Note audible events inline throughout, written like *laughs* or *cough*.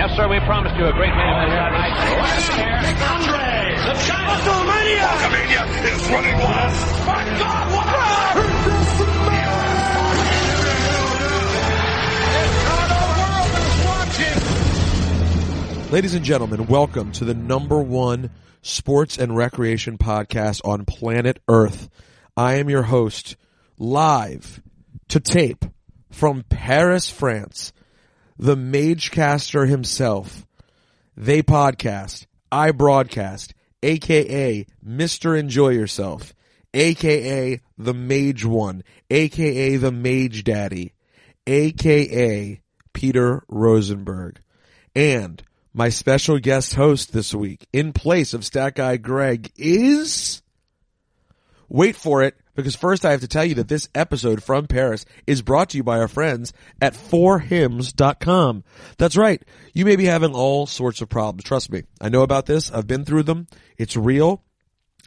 Yes, sir, we promised you a great main event here tonight. Andre, the China Hulkamania is running wild. My God, what Ladies and gentlemen, welcome to the number one sports and recreation podcast on planet Earth. I am your host, live to tape from Paris, France, the Magecaster himself. They podcast, I broadcast, aka Mr. Enjoy Yourself, aka the Mage One, aka the Mage Daddy, aka Peter Rosenberg. And my special guest host this week, in place of Stat Guy Greg, is. Wait for it, because first I have to tell you that this episode from Paris is brought to you by our friends at forhims.com. That's right. You may be having all sorts of problems. Trust me. I know about this. I've been through them. It's real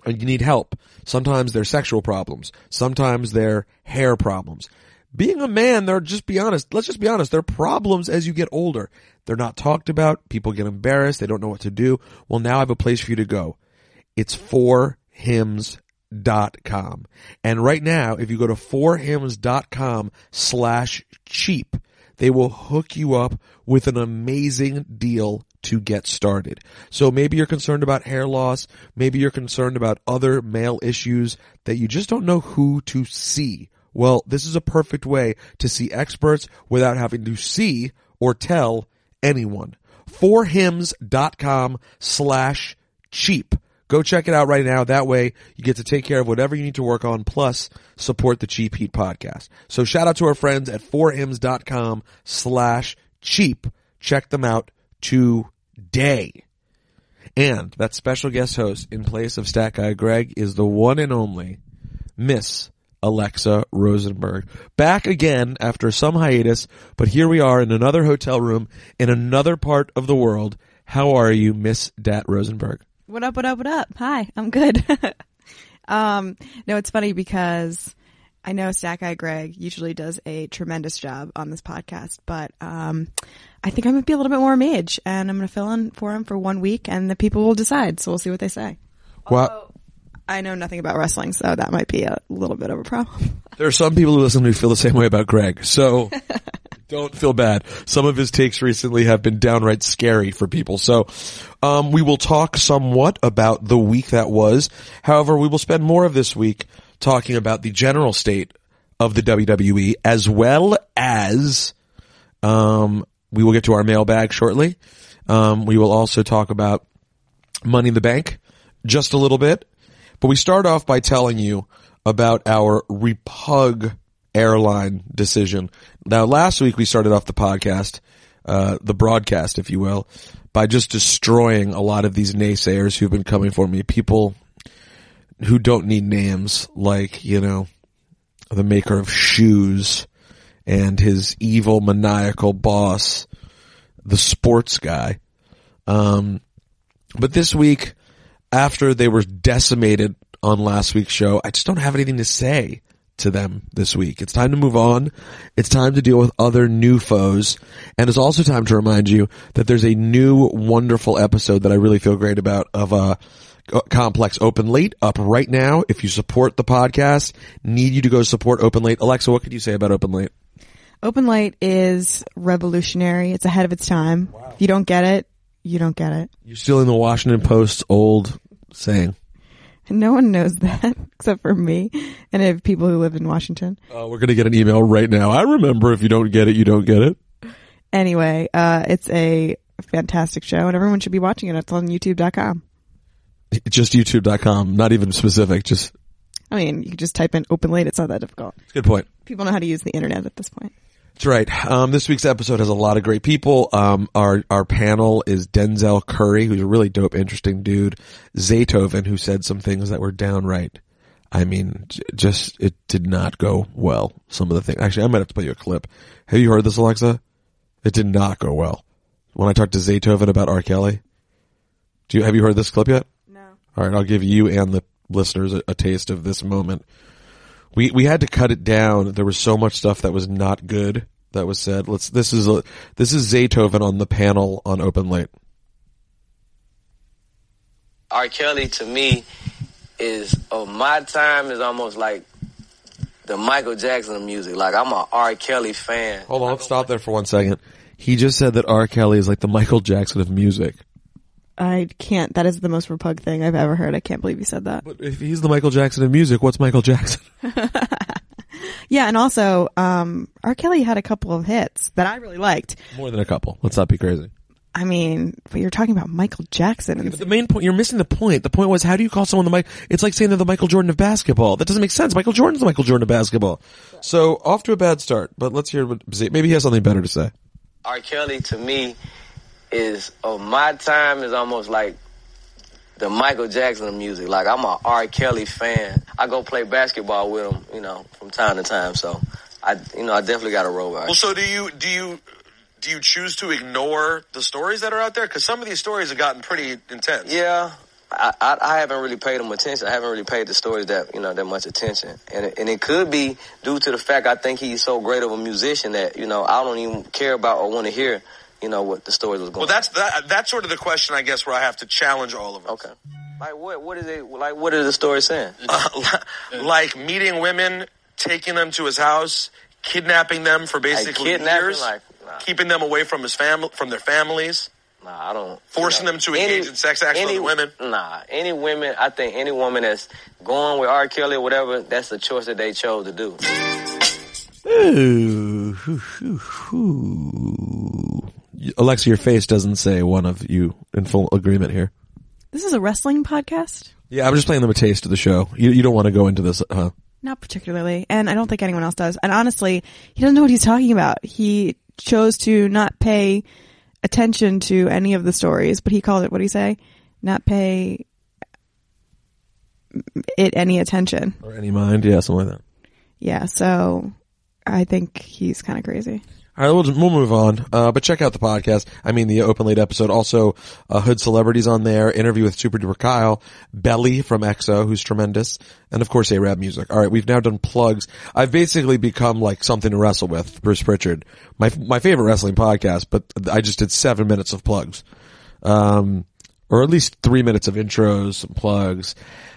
and you need help. Sometimes they're sexual problems. Sometimes they're hair problems. Being a man, they're just be honest. Let's just be honest. They're problems as you get older. They're not talked about. People get embarrassed. They don't know what to do. Well, now I have a place for you to go. It's forhims.com forhims.com. And right now, if you go to forhims.com slash cheap, they will hook you up with an amazing deal to get started. So maybe you're concerned about hair loss. Maybe you're concerned about other male issues that you just don't know who to see. Well, this is a perfect way to see experts without having to see or tell anyone. Forhims.com slash cheap. Go check it out right now. That way you get to take care of whatever you need to work on plus support the Cheap Heat podcast. So shout out to our friends at forhims.com slash cheap. Check them out today. And that special guest host in place of Stat Guy Greg is the one and only Miss Alexa Rosenberg. Back again after some hiatus, but here we are in another hotel room in another part of the world. How are you, Miss Dat Rosenberg? What up, what up, what up? Hi, I'm good. *laughs* um, no, it's funny because I know Stat Guy Greg usually does a tremendous job on this podcast, but um, I think I'm going to be a little bit more mage and I'm going to fill in for him for one week and the people will decide. So we'll see what they say. Well, I know nothing about wrestling, so that might be a little bit of a problem. there are some people who listen who feel the same way about Greg, so *laughs* don't feel bad. Some of his takes recently have been downright scary for people. So, um, we will talk somewhat about the week that was. However, we will spend more of this week talking about the general state of the WWE as well as, um, we will get to our mailbag shortly. Um, we will also talk about Money in the Bank just a little bit. But we start off by telling you about our Repug airline decision. Now, last week we started off the podcast, uh, the broadcast, if you will, by just destroying a lot of these naysayers who've been coming for me. People who don't need names, like, you know, the maker of shoes and his evil maniacal boss, the sports guy. Um, but this week, after they were decimated on last week's show, I just don't have anything to say to them this week. It's time to move on. It's time to deal with other new foes. And it's also time to remind you that there's a new wonderful episode that I really feel great about of, uh, Complex Open Late up right now. If you support the podcast, need you to go support Open Late. Alexa, what could you say about Open Late? Open Late is revolutionary. It's ahead of its time. If you don't get it, you don't get it. You're stealing the Washington Post's old saying. *laughs* No one knows that *laughs* except for me and if people who live in Washington. Uh, we're gonna get an email right now. I remember if you don't get it, you don't get it. Anyway, uh, it's a fantastic show and everyone should be watching it. It's on youtube.com. Just YouTube.com, not even specific. Just I mean, you can just type in open late. It's not that difficult. good point. People know how to use the internet at this point. That's right. Um, this week's episode has a lot of great people. Um, our our panel is Denzel Curry, who's a really dope, interesting dude. Zaytoven, who said some things that were downright. I mean, j- just it did not go well. Some of the things. Actually, I might have to play you a clip. Have you heard this, Alexa? It did not go well. When I talked to Zaytoven about R. Kelly, do you have you heard this clip yet? No. All right, I'll give you and the listeners a, a taste of this moment. We we had to cut it down. There was so much stuff that was not good that was said. Let's. This is a. This is Zaytoven on the panel on Open Late. R. Kelly to me is of my time is almost like the Michael Jackson of music. Like I'm a R. Kelly fan. Hold on. Let's stop there for one second. He just said that R. Kelly is like the Michael Jackson of music. I can't. That is the most repug thing I've ever heard. I can't believe you said that. But if he's the Michael Jackson of music, what's Michael Jackson? *laughs* Yeah, and also, um, R. Kelly had a couple of hits that I really liked. More than a couple. Let's not be crazy. I mean, but you're talking about Michael Jackson. And But the main point, you're missing the point. The point was, how do you call someone the Mike? It's like saying they're the Michael Jordan of basketball. That doesn't make sense. Michael Jordan's the Michael Jordan of basketball. So off to a bad start. But let's hear what maybe he has something better to say. R. Kelly to me is of my time is almost like the Michael Jackson of music. Like I'm a R. Kelly fan. I go play basketball with him, you know, from time to time. So I, you know, I definitely got a with Well, so do you do you do you choose to ignore the stories that are out there? Because some of these stories have gotten pretty intense. Yeah, I, I, I haven't really paid them attention. I haven't really paid the stories that you know that much attention, and it, and it could be due to the fact I think he's so great of a musician that you know I don't even care about or want to hear you know what the story was going. Well, that's that. That's sort of the question, I guess, where I have to challenge all of us. okay. Like what? What is it? Like what is the story saying? Uh, *laughs* like meeting women, taking them to his house, kidnapping them for basically kidnapping, years, like, nah. keeping them away from his family, from their families. Nah, I don't. Forcing them to engage in sex acts with any, other women? Nah, any women. I think any woman that's going with R. Kelly or whatever, that's the choice that they chose to do. Ooh, hoo, hoo, hoo. Alexa, your face doesn't say one of you in full agreement here. this is a wrestling podcast? Yeah, I'm just playing them a taste of the show. You, you don't want to go into this, huh? Not particularly. And I don't think anyone else does. And honestly, he doesn't know what he's talking about. He chose to not pay attention to any of the stories, but he called it, what do you say? Not pay it any attention. Or any mind? Yeah, something like that. Yeah. So I think he's kind of crazy. All right, we'll, we'll move on. Uh, but check out the podcast. I mean, the open late episode. Also, uh, Hood celebrities on there. Interview with Super Duper Kyle, Belly from XO, who's tremendous, and of course, A-Rap music. All right, we've now done plugs. I've basically become like something to wrestle with. Bruce Prichard, my my favorite wrestling podcast, but I just did seven minutes of plugs, um, or at least three minutes of intros and plugs.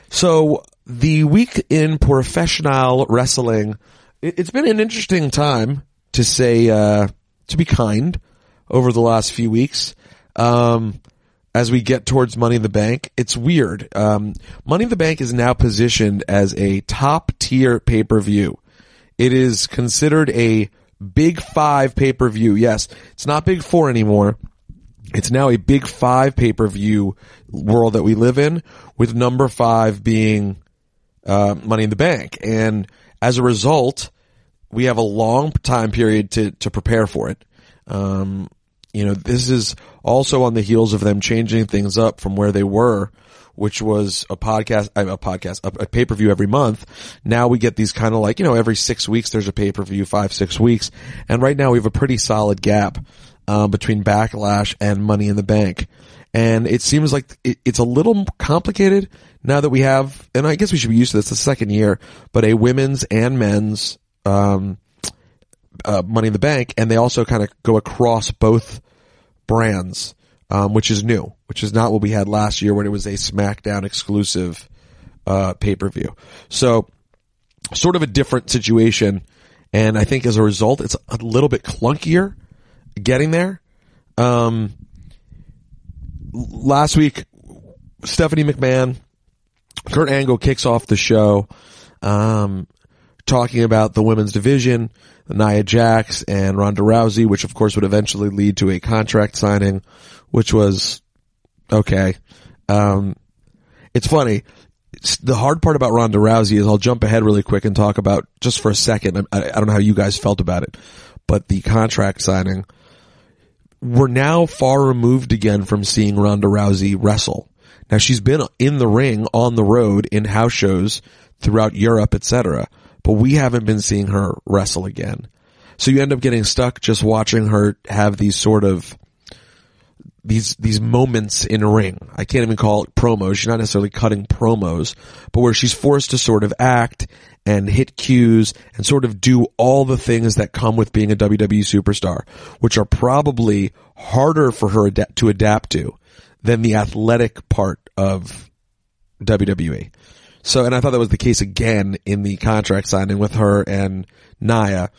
So the week in professional wrestling, it, it's been an interesting time to say, uh, to be kind over the last few weeks. Um, as we get towards Money in the Bank, it's weird. Um, Money in the Bank is now positioned as a top tier pay per view. It is considered a big five pay per view. Yes, it's not big four anymore. It's now a big five pay per view world that we live in, with number five being uh, Money in the Bank, and as a result, we have a long time period to to prepare for it. Um, you know, this is also on the heels of them changing things up from where they were, which was a podcast, uh, a podcast, a, a pay per view every month. Now we get these kind of like, you know, every six weeks there's a pay per view, five, six weeks. And right now we have a pretty solid gap, um, between Backlash and Money in the Bank. And it seems like it, it's a little complicated now that we have, and I guess we should be used to this the second year, but a women's and men's, um, uh, Money in the Bank, and they also kind of go across both brands, um, which is new, which is not what we had last year when it was a SmackDown exclusive uh, pay per view. So, sort of a different situation, and I think as a result, it's a little bit clunkier getting there. Um, last week, Stephanie McMahon, Kurt Angle kicks off the show. Um, talking about the women's division, Nia Jax and Ronda Rousey, which of course would eventually lead to a contract signing, which was okay. Um, it's funny. It's, the hard part about Ronda Rousey is I'll jump ahead really quick and talk about just for a second. I, I don't know how you guys felt about it, but the contract signing, we're now far removed again from seeing Ronda Rousey wrestle. Now she's been in the ring on the road in house shows throughout Europe, etc but we haven't been seeing her wrestle again. So you end up getting stuck just watching her have these sort of these these moments in a ring. I can't even call it promos. She's not necessarily cutting promos, but where she's forced to sort of act and hit cues and sort of do all the things that come with being a WWE superstar, which are probably harder for her to adapt to than the athletic part of WWE. So, and I thought that was the case again in the contract signing with her and Nia.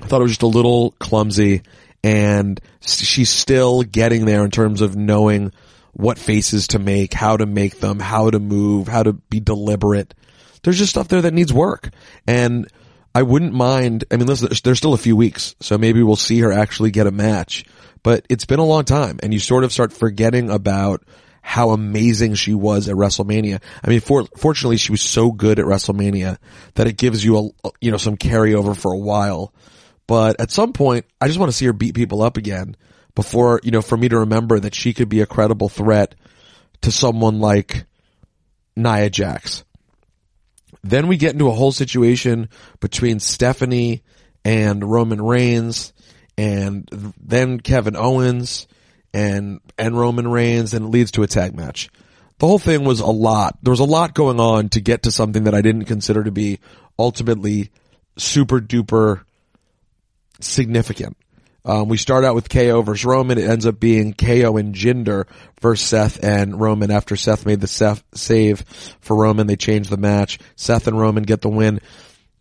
I thought it was just a little clumsy and she's still getting there in terms of knowing what faces to make, how to make them, how to move, how to be deliberate. There's just stuff there that needs work. And I wouldn't mind, I mean, listen, there's still a few weeks, so maybe we'll see her actually get a match, but it's been a long time and you sort of start forgetting about how amazing she was at WrestleMania. I mean, for, fortunately, she was so good at WrestleMania that it gives you a, you know, some carryover for a while. But at some point, I just want to see her beat people up again before, you know, for me to remember that she could be a credible threat to someone like Nia Jax. Then we get into a whole situation between Stephanie and Roman Reigns and then Kevin Owens and, and Roman Reigns and it leads to a tag match. The whole thing was a lot. There was a lot going on to get to something that I didn't consider to be ultimately super duper significant. Um, we start out with KO versus Roman. It ends up being KO and Jinder versus Seth and Roman. After Seth made the Seth save for Roman, they changed the match. Seth and Roman get the win.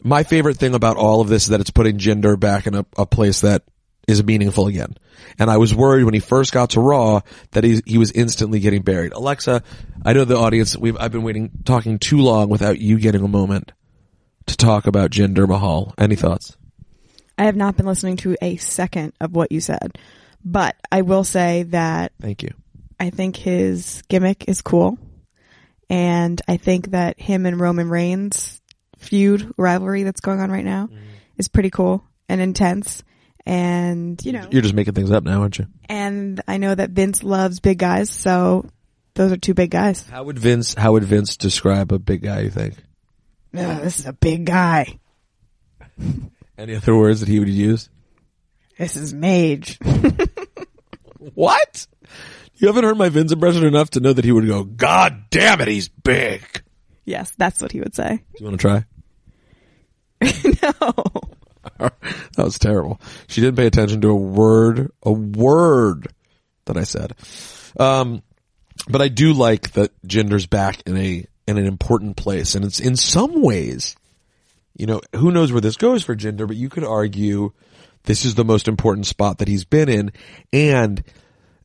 My favorite thing about all of this is that it's putting Jinder back in a, a place that is meaningful again. And I was worried when he first got to Raw that he, he was instantly getting buried. Alexa, I know the audience, we've, I've been waiting, talking too long without you getting a moment to talk about Jinder Mahal. Any thoughts? I have not been listening to a second of what you said, but I will say that Thank you. I think his gimmick is cool. And I think that him and Roman Reigns feud rivalry that's going on right now mm-hmm. is pretty cool and intense. And, you know, You're just making things up now, aren't you? and I know that Vince loves big guys. So those are two big guys. How would Vince, how would Vince describe a big guy, you think? Ugh, this is a big guy. *laughs* Any other words that he would use? This is Mage. *laughs* What? You haven't heard my Vince impression enough to know that he would go, God damn it, he's big. yes, that's what he would say. Do you want to try? *laughs* no. *laughs* that was terrible. She didn't pay attention to a word, a word that I said. Um, but I do like that Jinder's back in a, in an important place. And it's in some ways, you know, who knows where this goes for gender, but you could argue this is the most important spot that he's been in. And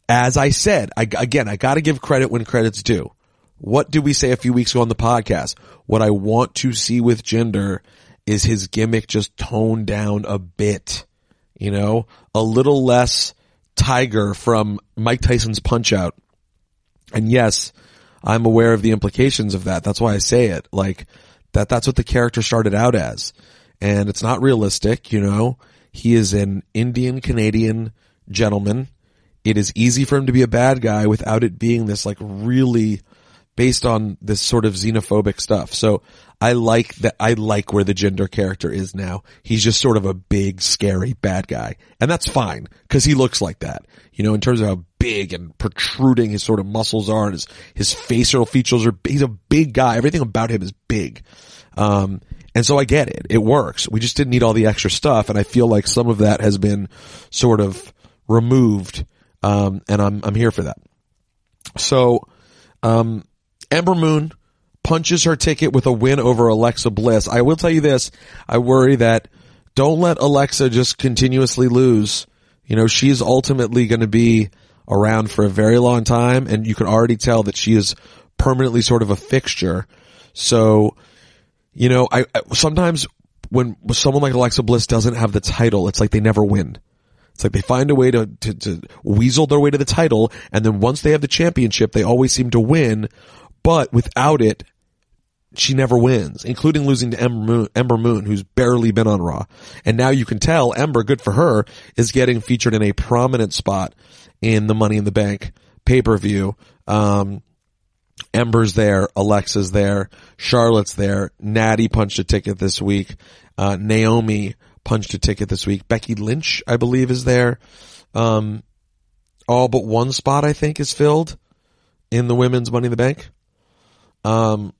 as I said, I, again, I gotta give credit when credit's due. What did we say a few weeks ago on the podcast? What I want to see with Jinder is his gimmick just toned down a bit. You know, a little less tiger from Mike Tyson's punch out. And yes, I'm aware of the implications of that. That's why I say it. Like that, that's what the character started out as. And it's not realistic, you know. He is an Indian Canadian gentleman. It is easy for him to be a bad guy without it being this like really based on this sort of xenophobic stuff. So I like that. I like where the Jinder character is now. He's just sort of a big, scary bad guy. And that's fine because he looks like that. You know, in terms of how big and protruding his sort of muscles are and his, his facial features are, he's a big guy. Everything about him is big. Um, and so I get it. It works. We just didn't need all the extra stuff. And I feel like some of that has been sort of removed. Um, and I'm, I'm here for that. So, um, Moon punches her ticket with a win over Alexa Bliss. I will tell you this. I worry that don't let Alexa just continuously lose. You know, she's ultimately going to be around for a very long time and you can already tell that she is permanently sort of a fixture. So, you know, I, I sometimes when someone like Alexa Bliss doesn't have the title, it's like they never win. It's like they find a way to, to, to weasel their way to the title, and then once they have the championship, they always seem to win, but without it, she never wins, including losing to Ember Moon, Ember Moon, who's barely been on Raw. And now you can tell Ember, good for her, is getting featured in a prominent spot in the Money in the Bank pay-per-view. Um, Ember's there, Alexa's there, Charlotte's there, Natty punched a ticket this week, uh, Naomi punched a ticket this week, Becky Lynch, I believe, is there. Um, all but one spot I think is filled in the women's Money in the Bank. Um,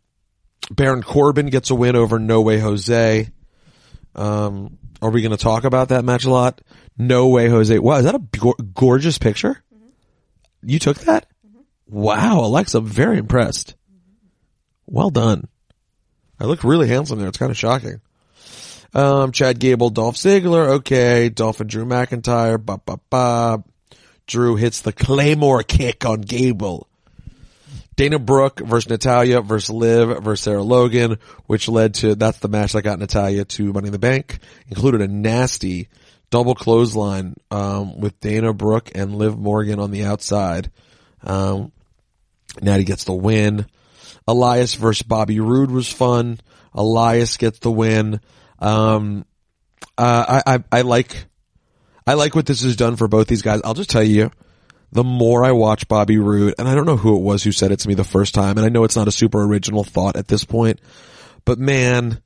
Baron Corbin gets a win over No Way Jose. Um, are we going to talk about that match a lot? No Way Jose. Wow, is that a go- gorgeous picture? You took that? Wow, Alexa, I'm very impressed. Well done. I look really handsome there. It's kind of shocking. Um, Chad Gable, Dolph Ziggler. Okay. Dolph and Drew McIntyre. Ba, ba, ba. Drew hits the Claymore kick on Gable. Dana Brooke versus Natalya versus Liv versus Sarah Logan, which led to, that's the match that got Natalya to Money in the Bank, included a nasty double clothesline, um, with Dana Brooke and Liv Morgan on the outside. Um, Natty gets the win. Elias versus Bobby Roode was fun. Elias gets the win. Um, uh, I, I, I like, I like what this has done for both these guys. I'll just tell you, the more I watch Bobby Roode, and I don't know who it was who said it to me the first time, and I know it's not a super original thought at this point, but man,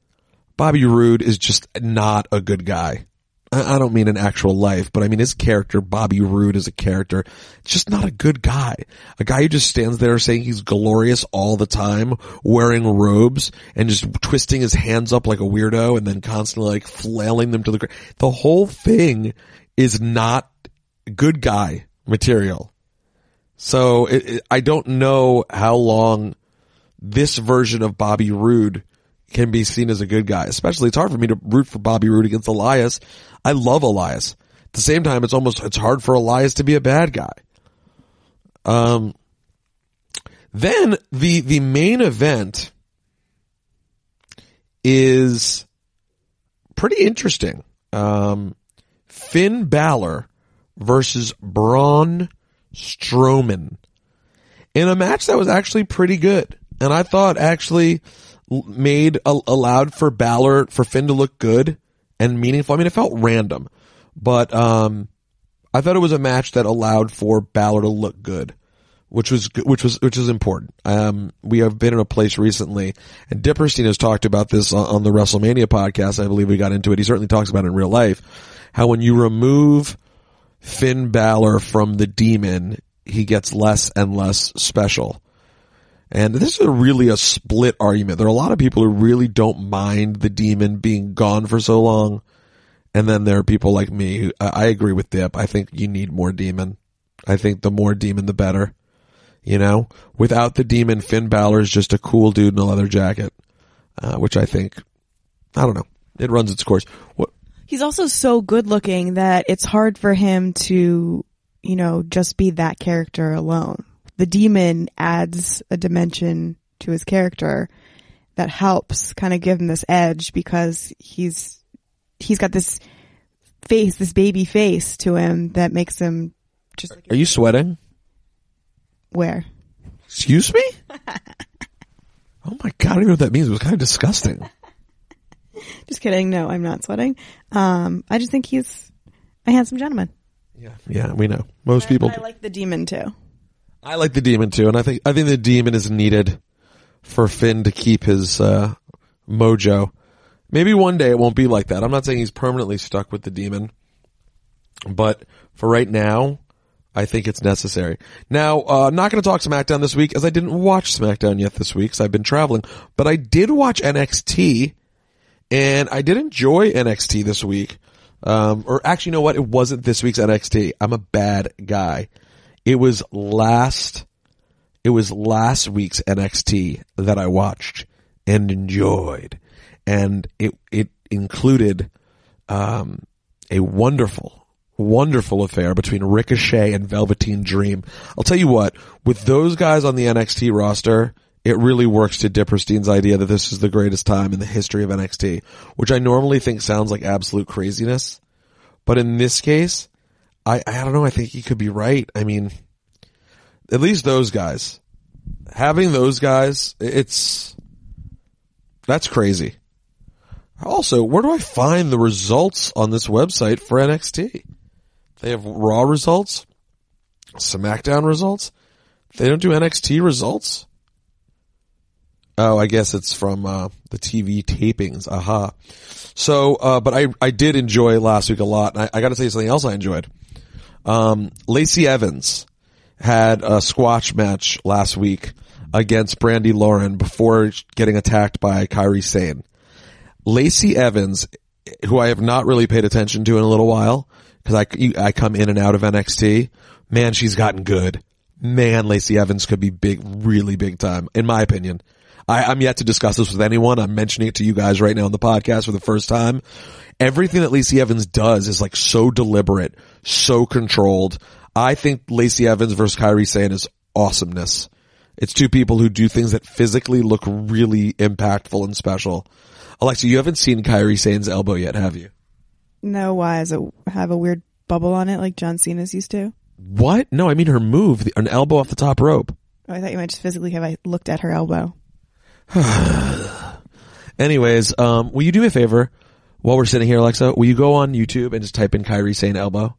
Bobby Roode is just not a good guy. I don't mean in actual life, but I mean his character, Bobby Roode as a character, just not a good guy. A guy who just stands there saying he's glorious all the time, wearing robes and just twisting his hands up like a weirdo and then constantly like flailing them to the ground. The whole thing is not good guy material. So it, it, I don't know how long this version of Bobby Roode can be seen as a good guy. Especially, it's hard for me to root for Bobby Roode against Elias. I love Elias. At the same time, it's almost it's hard for Elias to be a bad guy. Um. Then the the main event is pretty interesting. Um, Finn Balor versus Braun Strowman in a match that was actually pretty good. And I thought actually made, allowed for Balor, for Finn to look good and meaningful. I mean, it felt random, but, um, I thought it was a match that allowed for Balor to look good, which was, which was, which is important. Um, we have been in a place recently and Dipperstein has talked about this on the WrestleMania podcast. I believe we got into it. He certainly talks about it in real life. How when you remove Finn Balor from the demon, he gets less and less special. And this is really a split argument. There are a lot of people who really don't mind the demon being gone for so long. And then there are people like me who, I agree with Dip. I think you need more demon. I think the more demon, the better. You know, without the demon, Finn Balor is just a cool dude in a leather jacket, uh, which I think, I don't know. It runs its course. What, He's also so good looking that it's hard for him to, you know, just be that character alone. The demon adds a dimension to his character that helps kind of give him this edge because he's, he's got this face, this baby face to him that makes him just like, are you sweating? where? Excuse me? *laughs* oh my god, I don't even know what that means. It was kind of disgusting. *laughs* Just kidding. No, I'm not sweating. Um, I just think he's a handsome gentleman. Yeah, yeah, we know. Most people. I like the demon too. I like the demon too, and I think I think the demon is needed for Finn to keep his uh, mojo. Maybe one day it won't be like that. I'm not saying he's permanently stuck with the demon, but for right now, I think it's necessary. Now, uh, I'm not going to talk SmackDown this week as I didn't watch SmackDown yet this week because I've been traveling, but I did watch NXT and I did enjoy NXT this week. Um, or actually, you know what? It wasn't this week's NXT. I'm a bad guy. It was last, it was last week's NXT that I watched and enjoyed. And it, it included, um, a wonderful, wonderful affair between Ricochet and Velveteen Dream. I'll tell you what, with those guys on the NXT roster, it really works to Dipperstein's idea that this is the greatest time in the history of NXT, which I normally think sounds like absolute craziness. But in this case, I, I don't know, I think he could be right. I mean, at least those guys. Having those guys, it's, that's crazy. Also, where do I find the results on this website for NXT? They have Raw results, SmackDown results. They don't do NXT results. Oh, I guess it's from uh, the TV tapings. Aha. So, uh, but I I did enjoy last week a lot. And I, I got to say something else I enjoyed. Um, Lacey Evans had a squash match last week against Brandi Lauren before getting attacked by Kairi Sane. Lacey Evans, who I have not really paid attention to in a little while, because I, I come in and out of NXT, man, she's gotten good. Man, Lacey Evans could be big, really big time, in my opinion. I, I'm yet to discuss this with anyone. I'm mentioning it to you guys right now on the podcast for the first time. Everything that Lacey Evans does is like so deliberate, so controlled. I think Lacey Evans versus Kairi Sane is awesomeness. It's two people who do things that physically look really impactful and special. Alexa, you haven't seen Kairi Sane's elbow yet, have you? No, why does it have a weird bubble on it like John Cena's used to? What? No, I mean her move, the, an elbow off the top rope. Oh, I thought you might just physically have I looked at her elbow. *sighs* Anyways, um, will you do me a favor while we're sitting here, Alexa? Will you go on YouTube and just type in Kairi Sane elbow?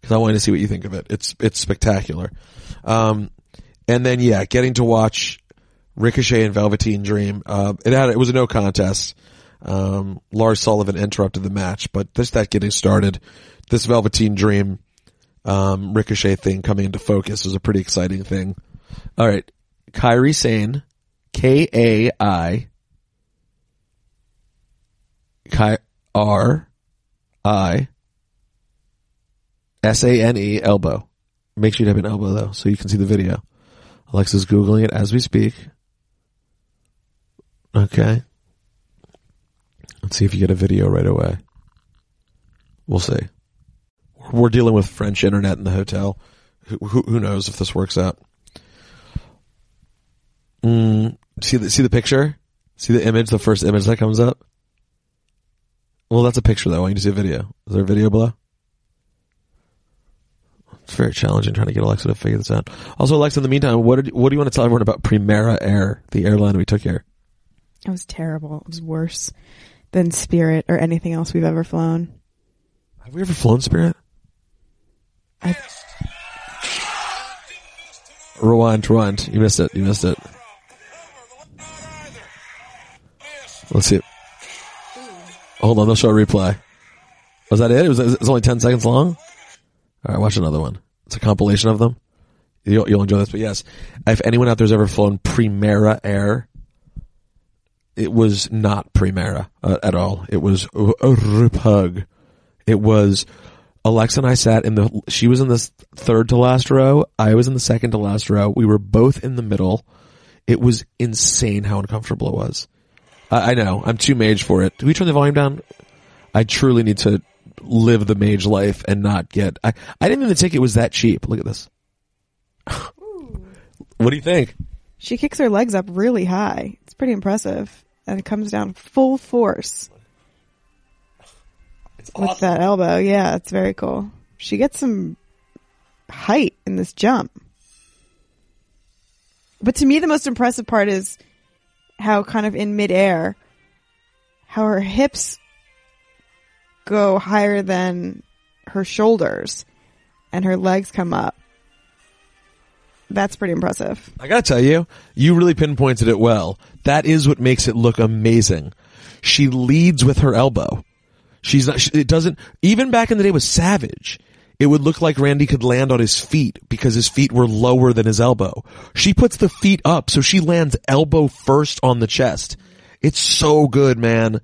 Because I want to see what you think of it. It's it's spectacular. Um, and then yeah, getting to watch Ricochet and Velveteen Dream. Uh, it had it was a no contest. Um, Lars Sullivan interrupted the match, but just that getting started, this Velveteen Dream, um, Ricochet thing coming into focus is a pretty exciting thing. All right, Kairi Sane, K A I, R I S A N E elbow. Make sure you type an elbow though, so you can see the video. Alexa's googling it as we speak. Okay. Let's see if you get a video right away. We'll see. We're dealing with French internet in the hotel. Who, who, who knows if this works out? Mm, see the see the picture? See the image? The first image that comes up. Well, that's a picture though. I want you to see a video. Is there a video below? It's very challenging trying to get Alexa to figure this out. Also, Alexa, in the meantime, what did, what do you want to tell everyone about Primera Air, the airline we took here? It was terrible. It was worse than Spirit or anything else we've ever flown. Have we ever flown Spirit? I, Rewind, rewind. You missed it. You missed it. Let's see. Hold on, they'll show a replay. Was that it? It was, only 10 seconds long? Alright, watch another one. It's a compilation of them. You'll, you'll enjoy this, but yes. If anyone out there's ever flown Primera Air, it was not Primera uh, at all. It was repug. It was Alexa and I sat in the. She was in the third to last row. I was in the second to last row. We were both in the middle. It was insane how uncomfortable it was. I, I know I'm too mage for it. Do we turn the volume down? I truly need to live the mage life and not get. I I didn't even think it was that cheap. Look at this. *sighs* what do you think? she kicks her legs up really high. It's pretty impressive. And it comes down full force with that elbow. Yeah, it's very cool. She gets some height in this jump. But to me, the most impressive part is how kind of in midair, how her hips go higher than her shoulders and her legs come up. That's pretty impressive. I gotta tell you, you really pinpointed it well. That is what makes it look amazing. She leads with her elbow. She's not, it doesn't, even back in the day with Savage, it would look like Randy could land on his feet because his feet were lower than his elbow. She puts the feet up, so she lands elbow first on the chest. It's so good, man.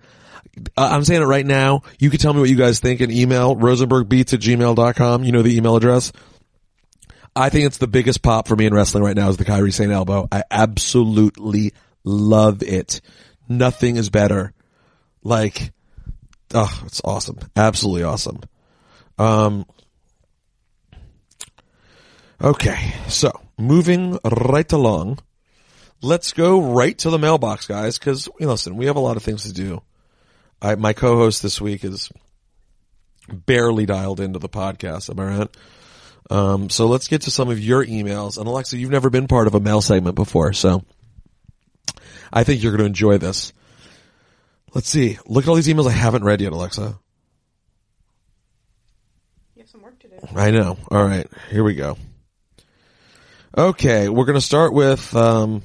Uh, I'm saying it right now. You can tell me what you guys think in email, rosenbergbeats at gmail.com. You know the email address. I think it's the biggest pop for me in wrestling right now is the Kairi Sane elbow. I absolutely love it. Nothing is better. Like, oh, it's awesome. Absolutely awesome. Um, okay. So moving right along, let's go right to the mailbox, guys. Cause listen, we have a lot of things to do. I, my co-host this week is barely dialed into the podcast. Am I right? Um, so let's get to some of your emails. And Alexa, you've never been part of a mail segment before, so I think you're going to enjoy this. Let's see. Look at all these emails I haven't read yet, Alexa. You have some work to do. I know. All right, here we go. Okay, we're going to start with um,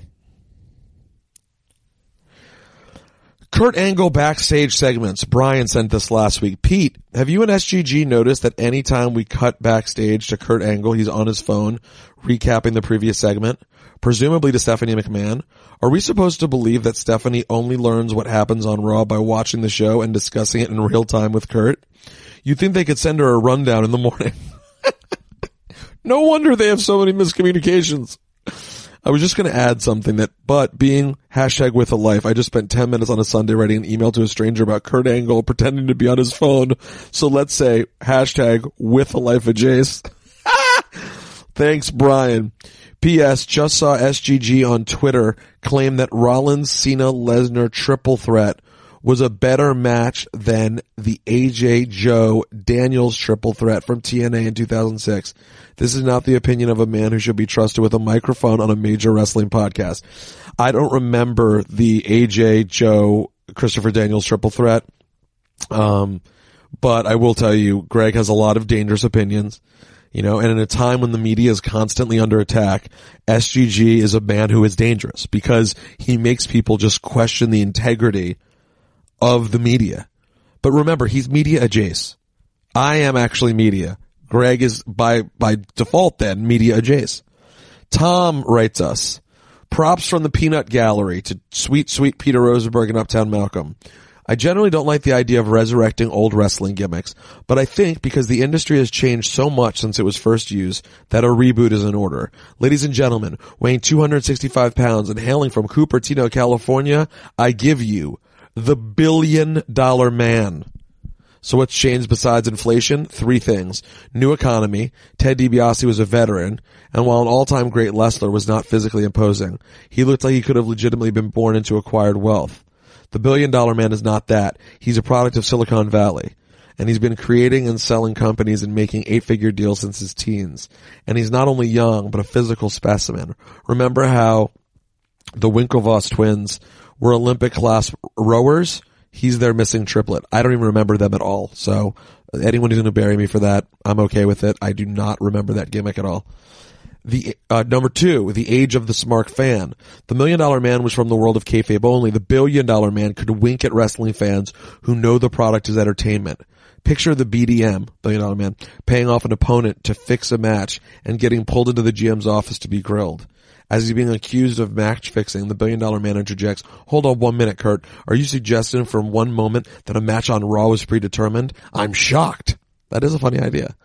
Kurt Angle backstage segments. Brian sent this last week. Pete, have you and SGG noticed that anytime we cut backstage to Kurt Angle, he's on his phone recapping the previous segment, presumably to Stephanie McMahon? Are we supposed to believe that Stephanie only learns what happens on Raw by watching the show and discussing it in real time with Kurt? You'd think they could send her a rundown in the morning. *laughs* no wonder they have so many miscommunications. I was just going to add something that, but being hashtag with a life, I just spent 10 minutes on a Sunday writing an email to a stranger about Kurt Angle pretending to be on his phone. So let's say hashtag with a life of Jace. *laughs* Thanks, Brian. P.S. Just saw SGG on Twitter claim that Rollins, Cena, Lesnar triple threat was a better match than the AJ Joe Daniels triple threat from TNA in 2006. This is not the opinion of a man who should be trusted with a microphone on a major wrestling podcast. I don't remember the AJ Joe Christopher Daniels triple threat. Um, but I will tell you, Greg has a lot of dangerous opinions. You know, and in a time when the media is constantly under attack, SGG is a man who is dangerous because he makes people just question the integrity of the media. But remember, he's media adjacent. I am actually media. Greg is by, by default then media adjacent. Tom writes us, props from the peanut gallery to sweet, sweet Peter Rosenberg and Uptown Malcolm. I generally don't like the idea of resurrecting old wrestling gimmicks, but I think because the industry has changed so much since it was first used that a reboot is in order. Ladies and gentlemen, weighing 265 pounds and hailing from Cupertino, California, I give you the billion dollar man. So what's changed besides inflation? Three things. New economy. Ted DiBiase was a veteran, and while an all-time great Lesnar was not physically imposing, he looked like he could have legitimately been born into acquired wealth. The billion dollar man is not that. He's a product of Silicon Valley. And he's been creating and selling companies and making eight figure deals since his teens. And he's not only young, but a physical specimen. Remember how the Winklevoss twins were Olympic class rowers? He's their missing triplet. I don't even remember them at all. So anyone who's going to bury me for that, I'm okay with it. I do not remember that gimmick at all. The uh, number two, the age of the smart fan. The million dollar man was from the world of kayfabe only. The billion dollar man could wink at wrestling fans who know the product is entertainment. Picture the BDM, billion dollar man, paying off an opponent to fix a match and getting pulled into the GM's office to be grilled. As he's being accused of match fixing, the billion dollar man interjects, hold on one minute, Kurt. Are you suggesting from one moment that a match on Raw was predetermined? I'm shocked. That is a funny idea.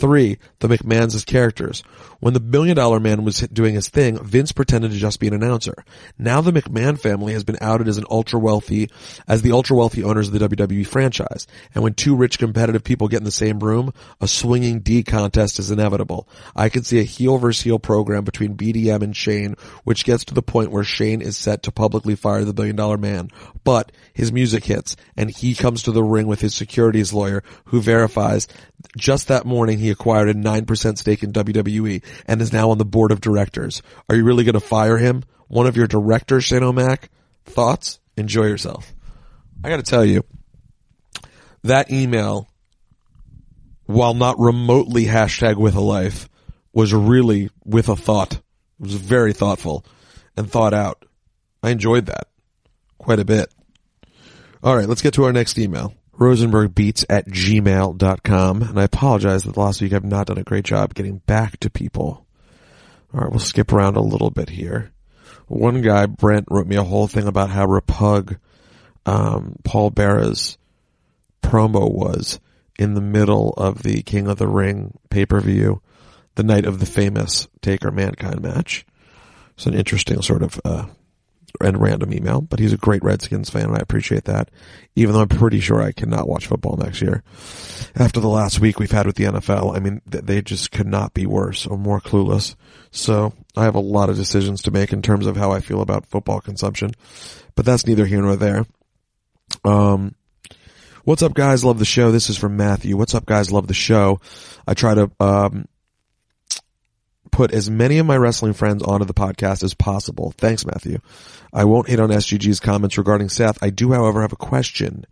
Three, the McMahons as characters. When the Billion Dollar Man was doing his thing, Vince pretended to just be an announcer. Now the McMahon family has been outed as an ultra wealthy, as the ultra wealthy owners of the WWE franchise. And when two rich competitive people get in the same room, a swinging D contest is inevitable. I can see a heel versus heel program between BDM and Shane, which gets to the point where Shane is set to publicly fire the Billion Dollar Man. But his music hits, and he comes to the ring with his securities lawyer, who verifies just that morning he acquired a 9% stake in WWE and is now on the board of directors. Are you really going to fire him? One of your directors, Shane O'Mac? Thoughts? Enjoy yourself. I got to tell you, that email, while not remotely hashtag with a life, was really with a thought. It was very thoughtful and thought out. I enjoyed that quite a bit. All right, let's get to our next email. RosenbergBeats at gmail.com. And I apologize that last week I've not done a great job getting back to people. All right, we'll skip around a little bit here. One guy, Brent, wrote me a whole thing about how repug um, Paul Bearer's promo was in the middle of the King of the Ring pay-per-view, the night of the famous Taker Mankind match. It's an interesting sort of uh, and random email, but he's a great Redskins fan and I appreciate that. Even though I'm pretty sure I cannot watch football next year. After the last week we've had with the NFL, I mean, they just could not be worse or more clueless. So I have a lot of decisions to make in terms of how I feel about football consumption, but that's neither here nor there. Um, what's up guys? Love the show. This is from Matthew. What's up guys? Love the show. I try to, um, put as many of my wrestling friends onto the podcast as possible. Thanks, Matthew. I won't hit on SGG's comments regarding Seth. I do, however, have a question.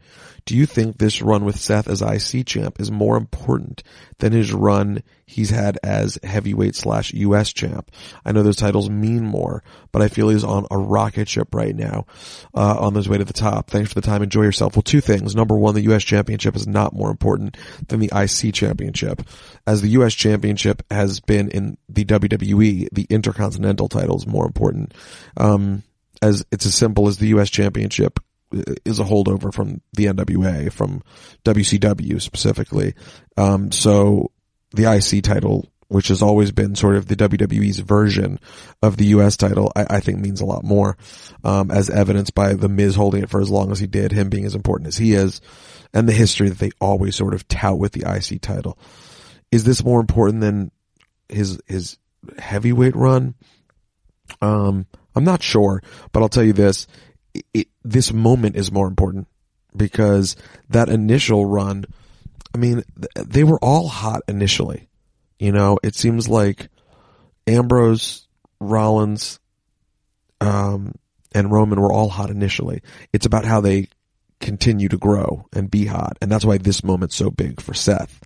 Do you think this run with Seth as IC champ is more important than his run he's had as heavyweight slash US champ? I know those titles mean more, but I feel he's on a rocket ship right now, uh, on his way to the top. Thanks for the time. Enjoy yourself. Well, two things. Number one, the US championship is not more important than the IC championship. As the US championship has been in the WWE, the intercontinental title is more important. Um, as it's as simple as the U.S. Championship is a holdover from the NWA, from WCW specifically. Um, so the IC title, which has always been sort of the WWE's version of the U.S. title, I, I think means a lot more, um, as evidenced by the Miz holding it for as long as he did, him being as important as he is, and the history that they always sort of tout with the IC title. Is this more important than his his heavyweight run? Um, I'm not sure, but I'll tell you this: it, this moment is more important because that initial run. I mean, th- they were all hot initially. You know, it seems like Ambrose, Rollins, um, and Roman were all hot initially. It's about how they continue to grow and be hot, and that's why this moment's so big for Seth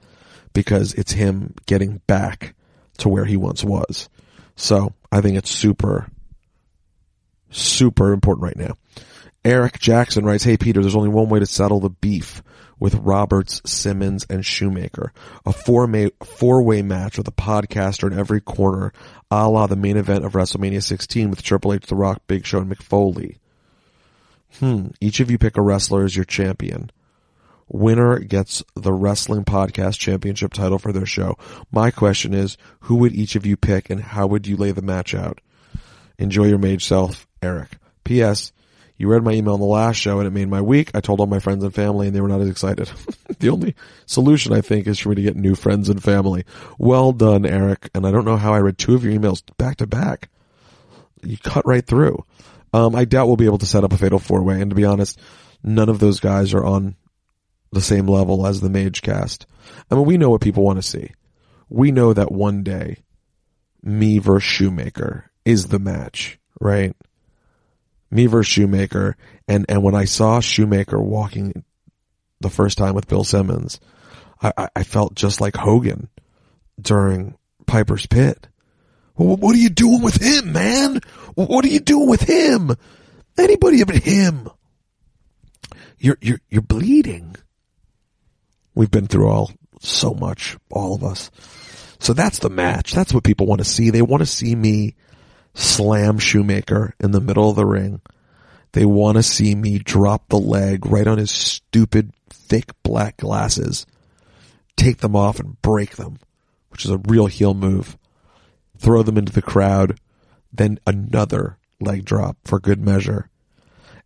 because it's him getting back to where he once was. So I think it's super, super important right now. Eric Jackson writes, Hey Peter, there's only one way to settle the beef with Roberts, Simmons, and Shoemaker. A four may, four-way match with a podcaster in every corner, a la the main event of WrestleMania 16 with Triple H, The Rock, Big Show, and Mick Foley. Hmm. Each of you pick a wrestler as your champion. Winner gets the Wrestling Podcast Championship title for their show. My question is, who would each of you pick and how would you lay the match out? Enjoy your mage self, Eric. P.S. You read my email on the last show and it made my week. I told all my friends and family and they were not as excited. *laughs* the only solution I think is for me to get new friends and family. Well done, Eric. And I don't know how I read two of your emails back to back. You cut right through. Um, I doubt we'll be able to set up a fatal four way. And to be honest, none of those guys are on the same level as the Mage cast. I mean, we know what people want to see. We know that one day, me versus Shoemaker is the match, right? Me versus Shoemaker. And, and when I saw Shoemaker walking the first time with Bill Simmons, I, I felt just like Hogan during Piper's Pit. Well, what are you doing with him, man? What are you doing with him? Anybody but him. You're, you're, you're bleeding. We've been through all so much, all of us. So that's the match. That's what people want to see. They want to see me slam Shoemaker in the middle of the ring. They want to see me drop the leg right on his stupid, thick black glasses, take them off and break them, which is a real heel move. Throw them into the crowd, then another leg drop for good measure.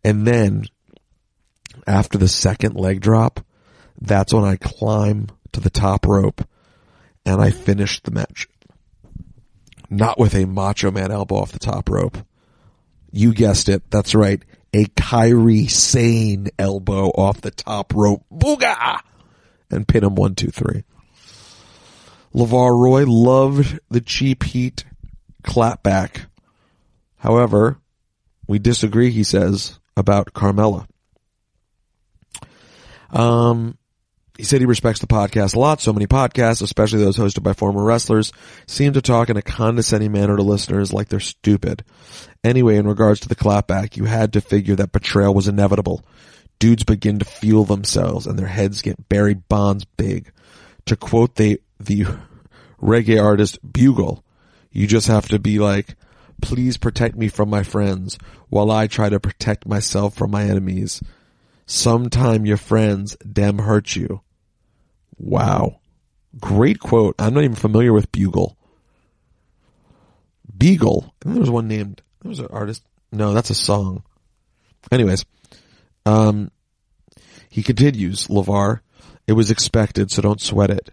And then, after the second leg drop, that's when I climb to the top rope and I finish the match. Not with a Macho Man elbow off the top rope. You guessed it. That's right. A Kairi Sane elbow off the top rope. Booga! And pin him one, two, three. LeVar Roy loved the cheap heat clapback. However, we disagree, he says, about Carmella. Um, he said he respects the podcast a lot. So many podcasts, especially those hosted by former wrestlers, seem to talk in a condescending manner to listeners like they're stupid. Anyway, in regards to the clapback, you had to figure that betrayal was inevitable. Dudes begin to feel themselves and their heads get Barry Bonds big. To quote the, the reggae artist Bugle, you just have to be like, please protect me from my friends while I try to protect myself from my enemies. Sometime your friends dem hurt you. Wow. Great quote. I'm not even familiar with Bugle. Beagle. I there was one named, there was an artist. No, that's a song. Anyways, um, he continues, LeVar. It was expected, so don't sweat it.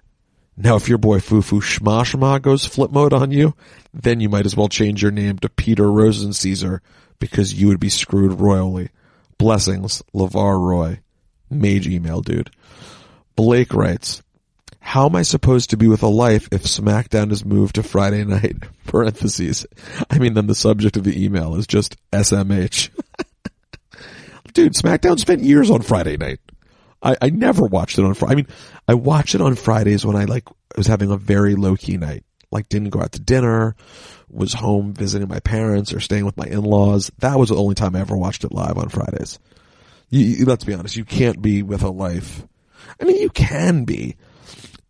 Now, if your boy Fufu Shma Shma goes flip mode on you, then you might as well change your name to Peter Rosen Caesar because you would be screwed royally. Blessings, LeVar Roy. Mage email, dude. Blake writes, how am I supposed to be with a life if SmackDown is moved to Friday night? *laughs* Parentheses. I mean, then the subject of the email is just SMH. *laughs* Dude, SmackDown spent years on Friday night. I, I never watched it on Friday. I mean, I watched it on Fridays when I like was having a very low key night. Like didn't go out to dinner, was home visiting my parents or staying with my in-laws. That was the only time I ever watched it live on Fridays. You, you, let's be honest, you can't be with a life. I mean, you can be.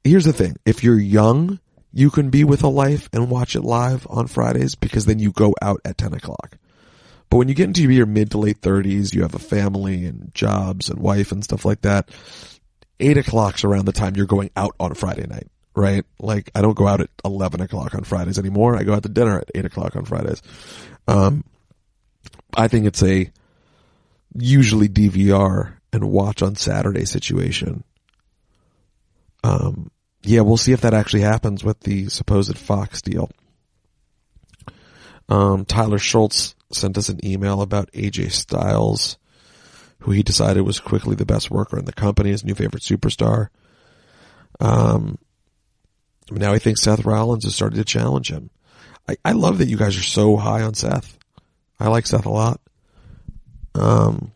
Here's the thing. If you're young, you can be with a life and watch it live on Fridays because then you go out at 10 o'clock. But when you get into your mid to late thirties, you have a family and jobs and wife and stuff like that. Eight o'clock's around the time you're going out on a Friday night, right? Like I don't go out at 11 o'clock on Fridays anymore. I go out to dinner at eight o'clock on Fridays. Um, I think it's a usually DVR and watch on Saturday situation. Um, yeah, we'll see if that actually happens with the supposed Fox deal. Um, Tyler Schultz sent us an email about AJ Styles, who he decided was quickly the best worker in the company, his new favorite superstar. Um, now he thinks Seth Rollins has started to challenge him. I, I love that you guys are so high on Seth. I like Seth a lot. Um,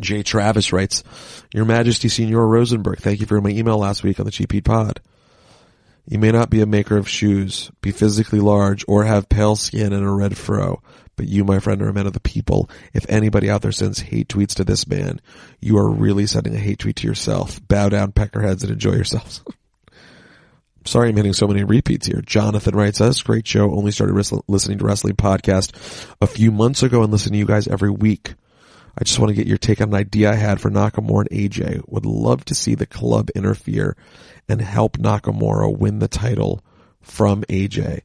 Jay Travis writes, Your Majesty Senor Rosenberg, thank you for my email last week on the Heat Pod. You may not be a maker of shoes, be physically large, or have pale skin and a red fro, but you, my friend, are a man of the people. If anybody out there sends hate tweets to this man, you are really sending a hate tweet to yourself. Bow down, peckerheads, and enjoy yourselves. *laughs* Sorry I'm hitting so many repeats here. Jonathan writes us, great show. Only started ris- listening to wrestling podcast a few months ago and listen to you guys every week. I just want to get your take on an idea I had for Nakamura and AJ. Would love to see the club interfere and help Nakamura win the title from AJ.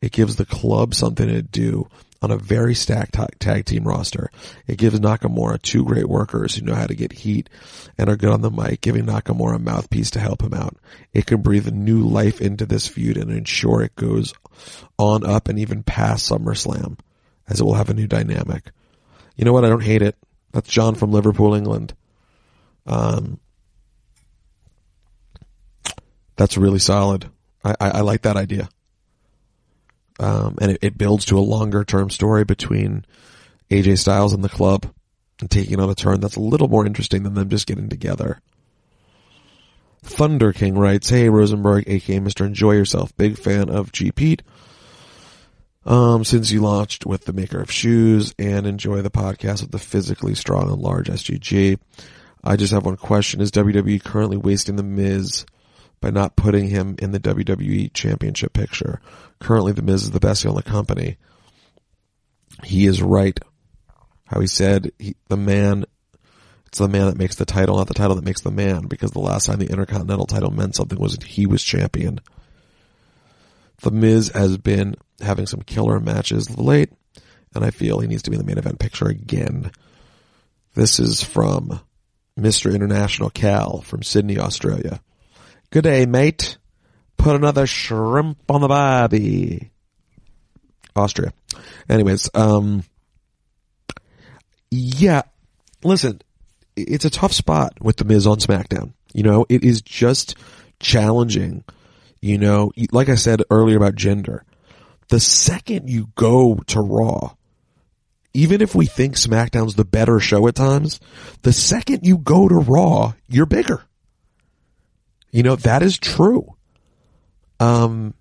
It gives the club something to do on a very stacked tag team roster. It gives Nakamura two great workers who know how to get heat and are good on the mic, giving Nakamura a mouthpiece to help him out. It can breathe new life into this feud and ensure it goes on up and even past SummerSlam, as it will have a new dynamic. You know what? I don't hate it. That's John from Liverpool, England. Um, that's really solid. I, I, I like that idea. Um, and it, it builds to a longer term story between AJ Styles and the club and taking on a turn that's a little more interesting than them just getting together. Thunder King writes, Hey Rosenberg, aka Mr. Enjoy Yourself, big fan of G Pete. Um, since you launched with the maker of shoes and enjoy the podcast with the physically strong and large SGG. I just have one question. Is WWE currently wasting the Miz by not putting him in the WWE championship picture? Currently the Miz is the best heel in the company. He is right. How he said he, the man, it's the man that makes the title, not the title that makes the man, because the last time the Intercontinental title meant something was he was champion. The Miz has been having some killer matches late, and I feel he needs to be in the main event picture again. This is from Mr. International Cal from Sydney, Australia. Good day, mate. Put another shrimp on the barbie. Austria. Anyways, um, yeah, listen, it's a tough spot with the Miz on SmackDown. You know, it is just challenging. You know, like I said earlier about gender, the second you go to Raw, even if we think SmackDown's the better show at times, the second you go to Raw, you're bigger. You know, that is true. Um,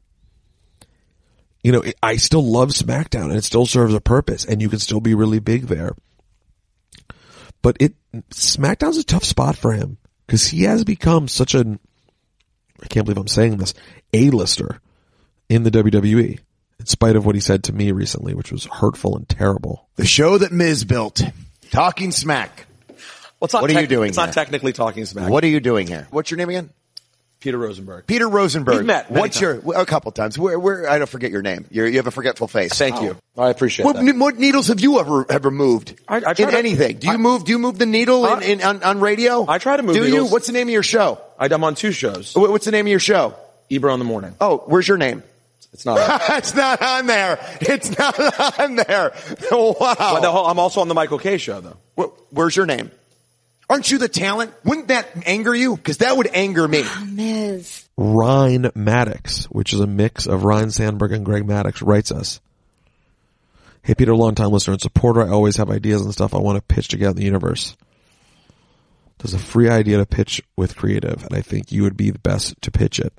you know, I still love SmackDown and it still serves a purpose and you can still be really big there. But it, SmackDown's a tough spot for him because he has become such an, I can't believe I'm saying this, A-lister in the WWE in spite of what he said to me recently, which was hurtful and terrible. The show that Miz built, Talking Smack. Well, it's not What are you doing It's here? not technically talking smack. What are you doing here? What's your name again? Peter Rosenberg. Peter Rosenberg. We've met What's your a couple times? Where, where I don't forget your name. You're, you have a forgetful face. Thank you. Oh. I appreciate What, that. what needles have you ever ever moved I- I in to- anything? Do you I- move? Do you move the needle in, in on, on radio? I try to move Do you? What's the name of your show? I, I'm on two shows. What's the name of your show? Ebro in the morning. Oh, where's your name? It's not. *laughs* it's not on there. It's not *laughs* on there. *laughs* Wow. The whole- I'm also on the Michael Kay show though. Wh- Where's your name? Aren't you the talent? Wouldn't that anger you? Because that would anger me. Miz. Ryan Maddox, which is a mix of Ryne Sandberg and Greg Maddux, writes us. Hey Peter, longtime listener and supporter. I always have ideas and stuff I want to pitch to get out in the universe. There's a free idea to pitch with creative, and I think you would be the best to pitch it.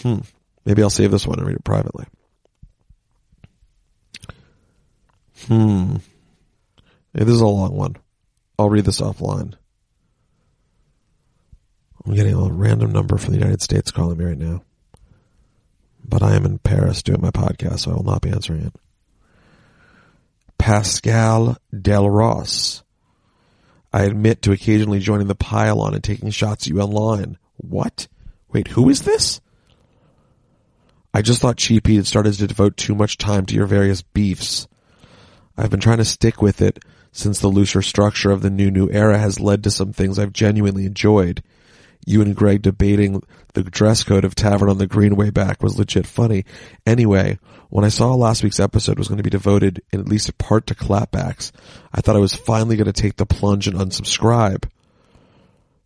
Hmm. Maybe I'll save this one and read it privately. Hmm. Hey, this is a long one. I'll read this offline. I'm getting a random number from the United States calling me right now. But I am in Paris doing my podcast, so I will not be answering it. Pascal Del Ross. I admit to occasionally joining the pile-on and taking shots at you online. What? Wait, who is this? I just thought Cheapy had started to devote too much time to your various beefs. I've been trying to stick with it since the looser structure of the new new era has led to some things I've genuinely enjoyed. You and Greg debating the dress code of Tavern on the Green way back was legit funny. Anyway, when I saw last week's episode was going to be devoted in at least a part to clapbacks, I thought I was finally going to take the plunge and unsubscribe.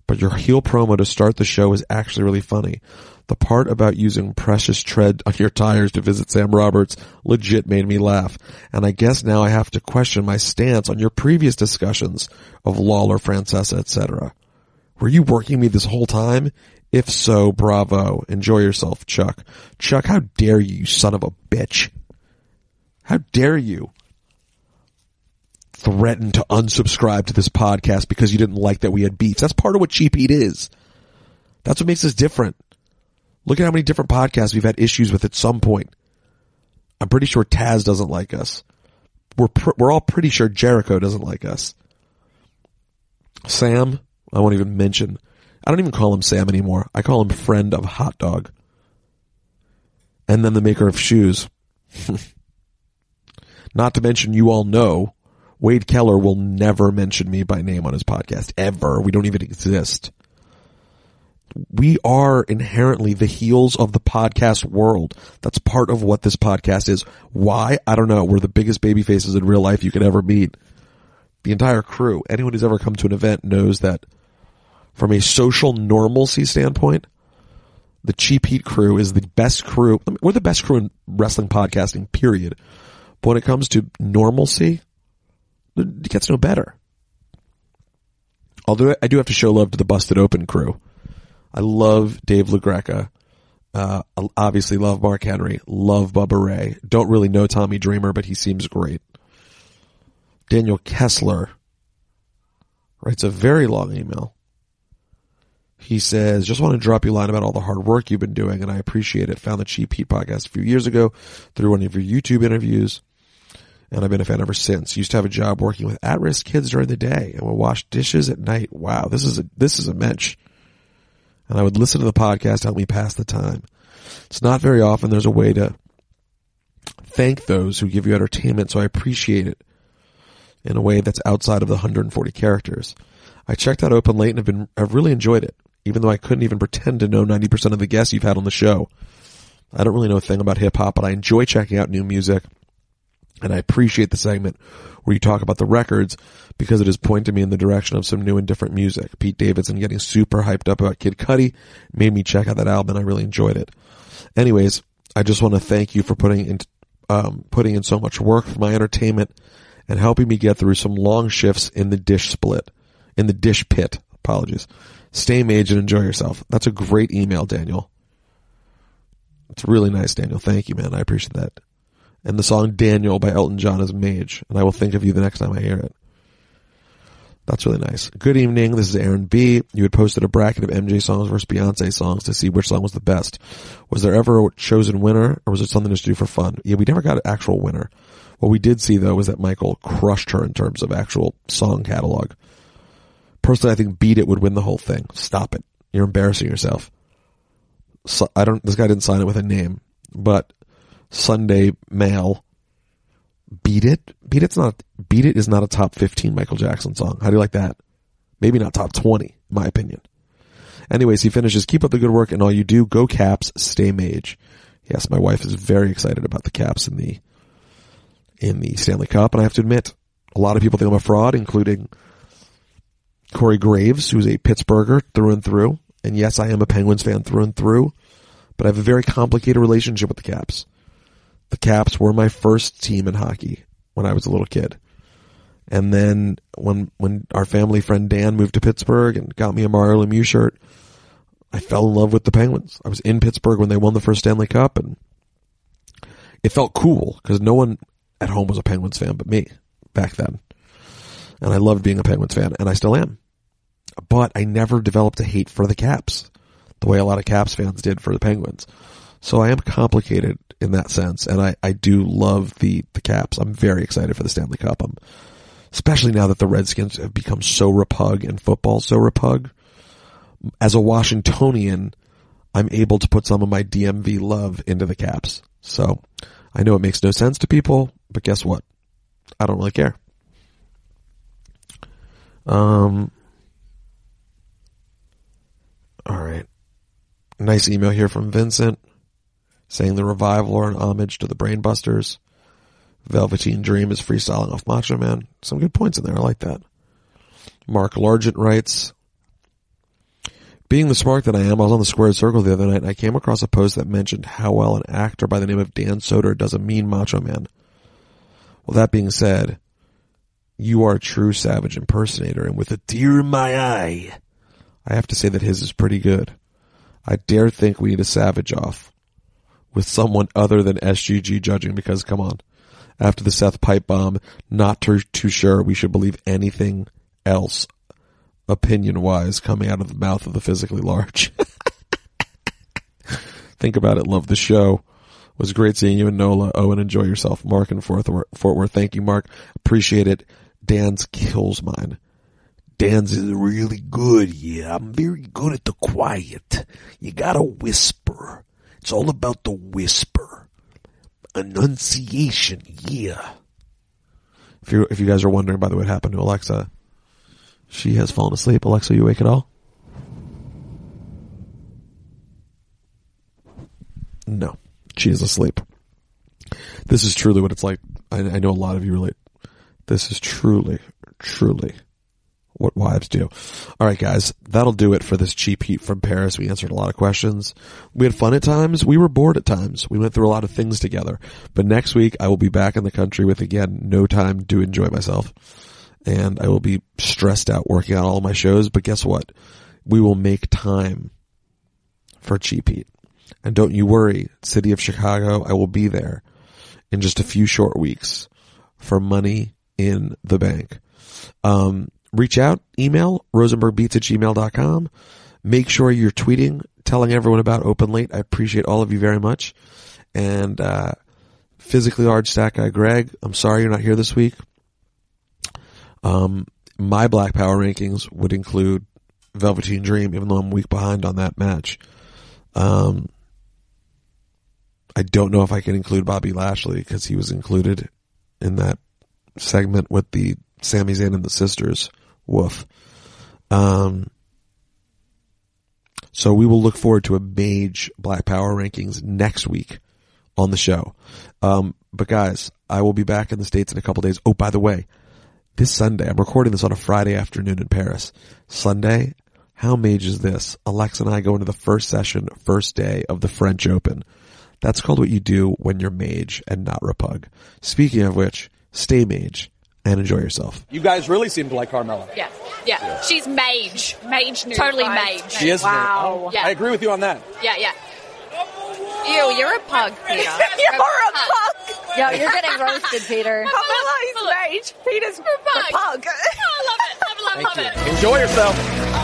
But your heel promo to start the show is actually really funny. The part about using precious tread on your tires to visit Sam Roberts legit made me laugh. And I guess now I have to question my stance on your previous discussions of Lawler, Francesa, etc. Were you working me this whole time? If so, bravo. Enjoy yourself, Chuck. Chuck, how dare you, you son of a bitch. How dare you threaten to unsubscribe to this podcast because you didn't like that we had beats. That's part of what Cheap Heat is. That's what makes us different. Look at how many different podcasts we've had issues with at some point. I'm pretty sure Taz doesn't like us. We're pr- we're all pretty sure Jericho doesn't like us. Sam, I won't even mention. I don't even call him Sam anymore. I call him friend of hot dog. And then the maker of shoes. *laughs* Not to mention you all know Wade Keller will never mention me by name on his podcast ever. We don't even exist. We are inherently the heels of the podcast world. That's part of what this podcast is. Why? I don't know. We're the biggest baby faces in real life you could ever meet. The entire crew, anyone who's ever come to an event knows that from a social normalcy standpoint, the Cheap Heat crew is the best crew. We're the best crew in wrestling podcasting, period. But when it comes to normalcy, it gets no better. Although I do have to show love to the Busted Open crew. I love Dave LaGreca. Uh, obviously love Mark Henry. Love Bubba Ray. Don't really know Tommy Dreamer, but he seems great. Daniel Kessler writes a very long email. He says, just want to drop you a line about all the hard work you've been doing and I appreciate it. Found the Cheap Heat podcast a few years ago through one of your YouTube interviews and I've been a fan ever since. Used to have a job working with at-risk kids during the day and would wash dishes at night. Wow, this is a, this is a mensch. And I would listen to the podcast to help me pass the time. It's not very often there's a way to thank those who give you entertainment, so I appreciate it in a way that's outside of the 140 characters. I checked out Open Late and have been, I've really enjoyed it, even though I couldn't even pretend to know 90% of the guests you've had on the show. I don't really know a thing about hip hop, but I enjoy checking out new music. And I appreciate the segment where you talk about the records because it has pointed me in the direction of some new and different music. Pete Davidson getting super hyped up about Kid Cudi made me check out that album and I really enjoyed it. Anyways, I just want to thank you for putting in, um, putting in so much work for my entertainment and helping me get through some long shifts in the dish split, in the dish pit. Apologies. Stay mage and enjoy yourself. That's a great email, Daniel. It's really nice, Daniel. Thank you, man. I appreciate that and the song Daniel by Elton John is Mage, and I will think of you the next time I hear it. That's really nice. Good evening. This is Aaron B. You had posted a bracket of MJ songs versus Beyonce songs to see which song was the best. Was there ever a chosen winner, or was it something just to do for fun? Yeah, we never got an actual winner. What we did see though was that Michael crushed her in terms of actual song catalog. Personally, I think Beat It would win the whole thing. Stop it. You're embarrassing yourself. So, I don't, this guy didn't sign it with a name, but Sunday Mail. Beat It? Beat It's not, Beat It is not a top 15 Michael Jackson song. How do you like that? Maybe not top 20, in my opinion. Anyways, he finishes, keep up the good work and all you do, go caps, stay mage. Yes, my wife is very excited about the caps in the, in the Stanley Cup, and I have to admit, a lot of people think I'm a fraud, including Corey Graves, who's a Pittsburgher through and through. And yes, I am a Penguins fan through and through, but I have a very complicated relationship with the Caps. The Caps were my first team in hockey when I was a little kid. And then when when our family friend Dan moved to Pittsburgh and got me a Mario Lemieux shirt, I fell in love with the Penguins. I was in Pittsburgh when they won the first Stanley Cup, and it felt cool because no one at home was a Penguins fan but me back then. And I loved being a Penguins fan, and I still am. But I never developed a hate for the Caps the way a lot of Caps fans did for the Penguins. So I am complicated in that sense, and I, I do love the, the Caps. I'm very excited for the Stanley Cup. I'm, especially now that the Redskins have become so repug and football so repug. As a Washingtonian, I'm able to put some of my DMV love into the Caps. So I know it makes no sense to people, but guess what? I don't really care. Um, all right. Nice email here from Vincent saying the revival are an homage to the Brainbusters. Velveteen Dream is freestyling off Macho Man. Some good points in there. I like that. Mark Largent writes, being the smart that I am, I was on the squared circle the other night and I came across a post that mentioned how well an actor by the name of Dan Soder does a mean Macho Man. Well, that being said, you are a true savage impersonator and with a tear in my eye, I have to say that his is pretty good. I dare think we need a savage off with someone other than SGG judging because come on. After the Seth pipe bomb, not too, too sure we should believe anything else opinion wise coming out of the mouth of the physically large. *laughs* Think about it. Love the show. Was great seeing you and Nola. Oh, and enjoy yourself. Mark Worth. Fort Worth. Thank you, Mark. Appreciate it. Dan's kills mine. Dan's is really good. Yeah, I'm very good at the quiet. You gotta whisper. It's all about the whisper. Enunciation. Yeah. If you if you guys are wondering, by the way, what happened to Alexa, she has fallen asleep. Alexa, you awake at all? No, she is asleep. This is truly what it's like. I, I know a lot of you relate. This is truly, truly what wives do. All right, guys, that'll do it for this cheap heat from Paris. We answered a lot of questions. We had fun at times. We were bored at times. We went through a lot of things together. But next week, I will be back in the country with again no time to enjoy myself, and I will be stressed out working on all my shows. But guess what? We will make time for cheap heat. And don't you worry, city of Chicago, I will be there in just a few short weeks for money in the bank. Um, reach out, email rosenbergbeats at gmail.com. Make sure you're tweeting, telling everyone about Open Late. I appreciate all of you very much. And, uh, physically large Stat Guy Greg, I'm sorry you're not here this week. Um, my Black Power rankings would include Velveteen Dream, even though I'm week behind on that match. Um, I don't know if I can include Bobby Lashley because he was included in that segment with the Sami Zayn and the sisters. Woof. Um, so we will look forward to a Mage Black Power rankings next week on the show. Um, but guys, I will be back in the States in a couple days. Oh, by the way, this Sunday, I'm recording this on a Friday afternoon in Paris. Sunday, how mage is this? Alex and I go into the first session, first day of the French Open. That's called what you do when you're mage and not repug. Speaking of which, stay mage and enjoy yourself. You guys really seem to like Carmella. Yeah, yeah. She's mage. Mage new. Totally mage. She is. Wow. Oh, Yeah. I agree with you on that. Yeah, yeah. Ew, you're a pug, Peter. *laughs* You're a pug. Yo, you're getting roasted, Peter. *laughs* Carmella is mage. Peter's the pug. *laughs* I love it. Love it, love it, love it. Enjoy yourself.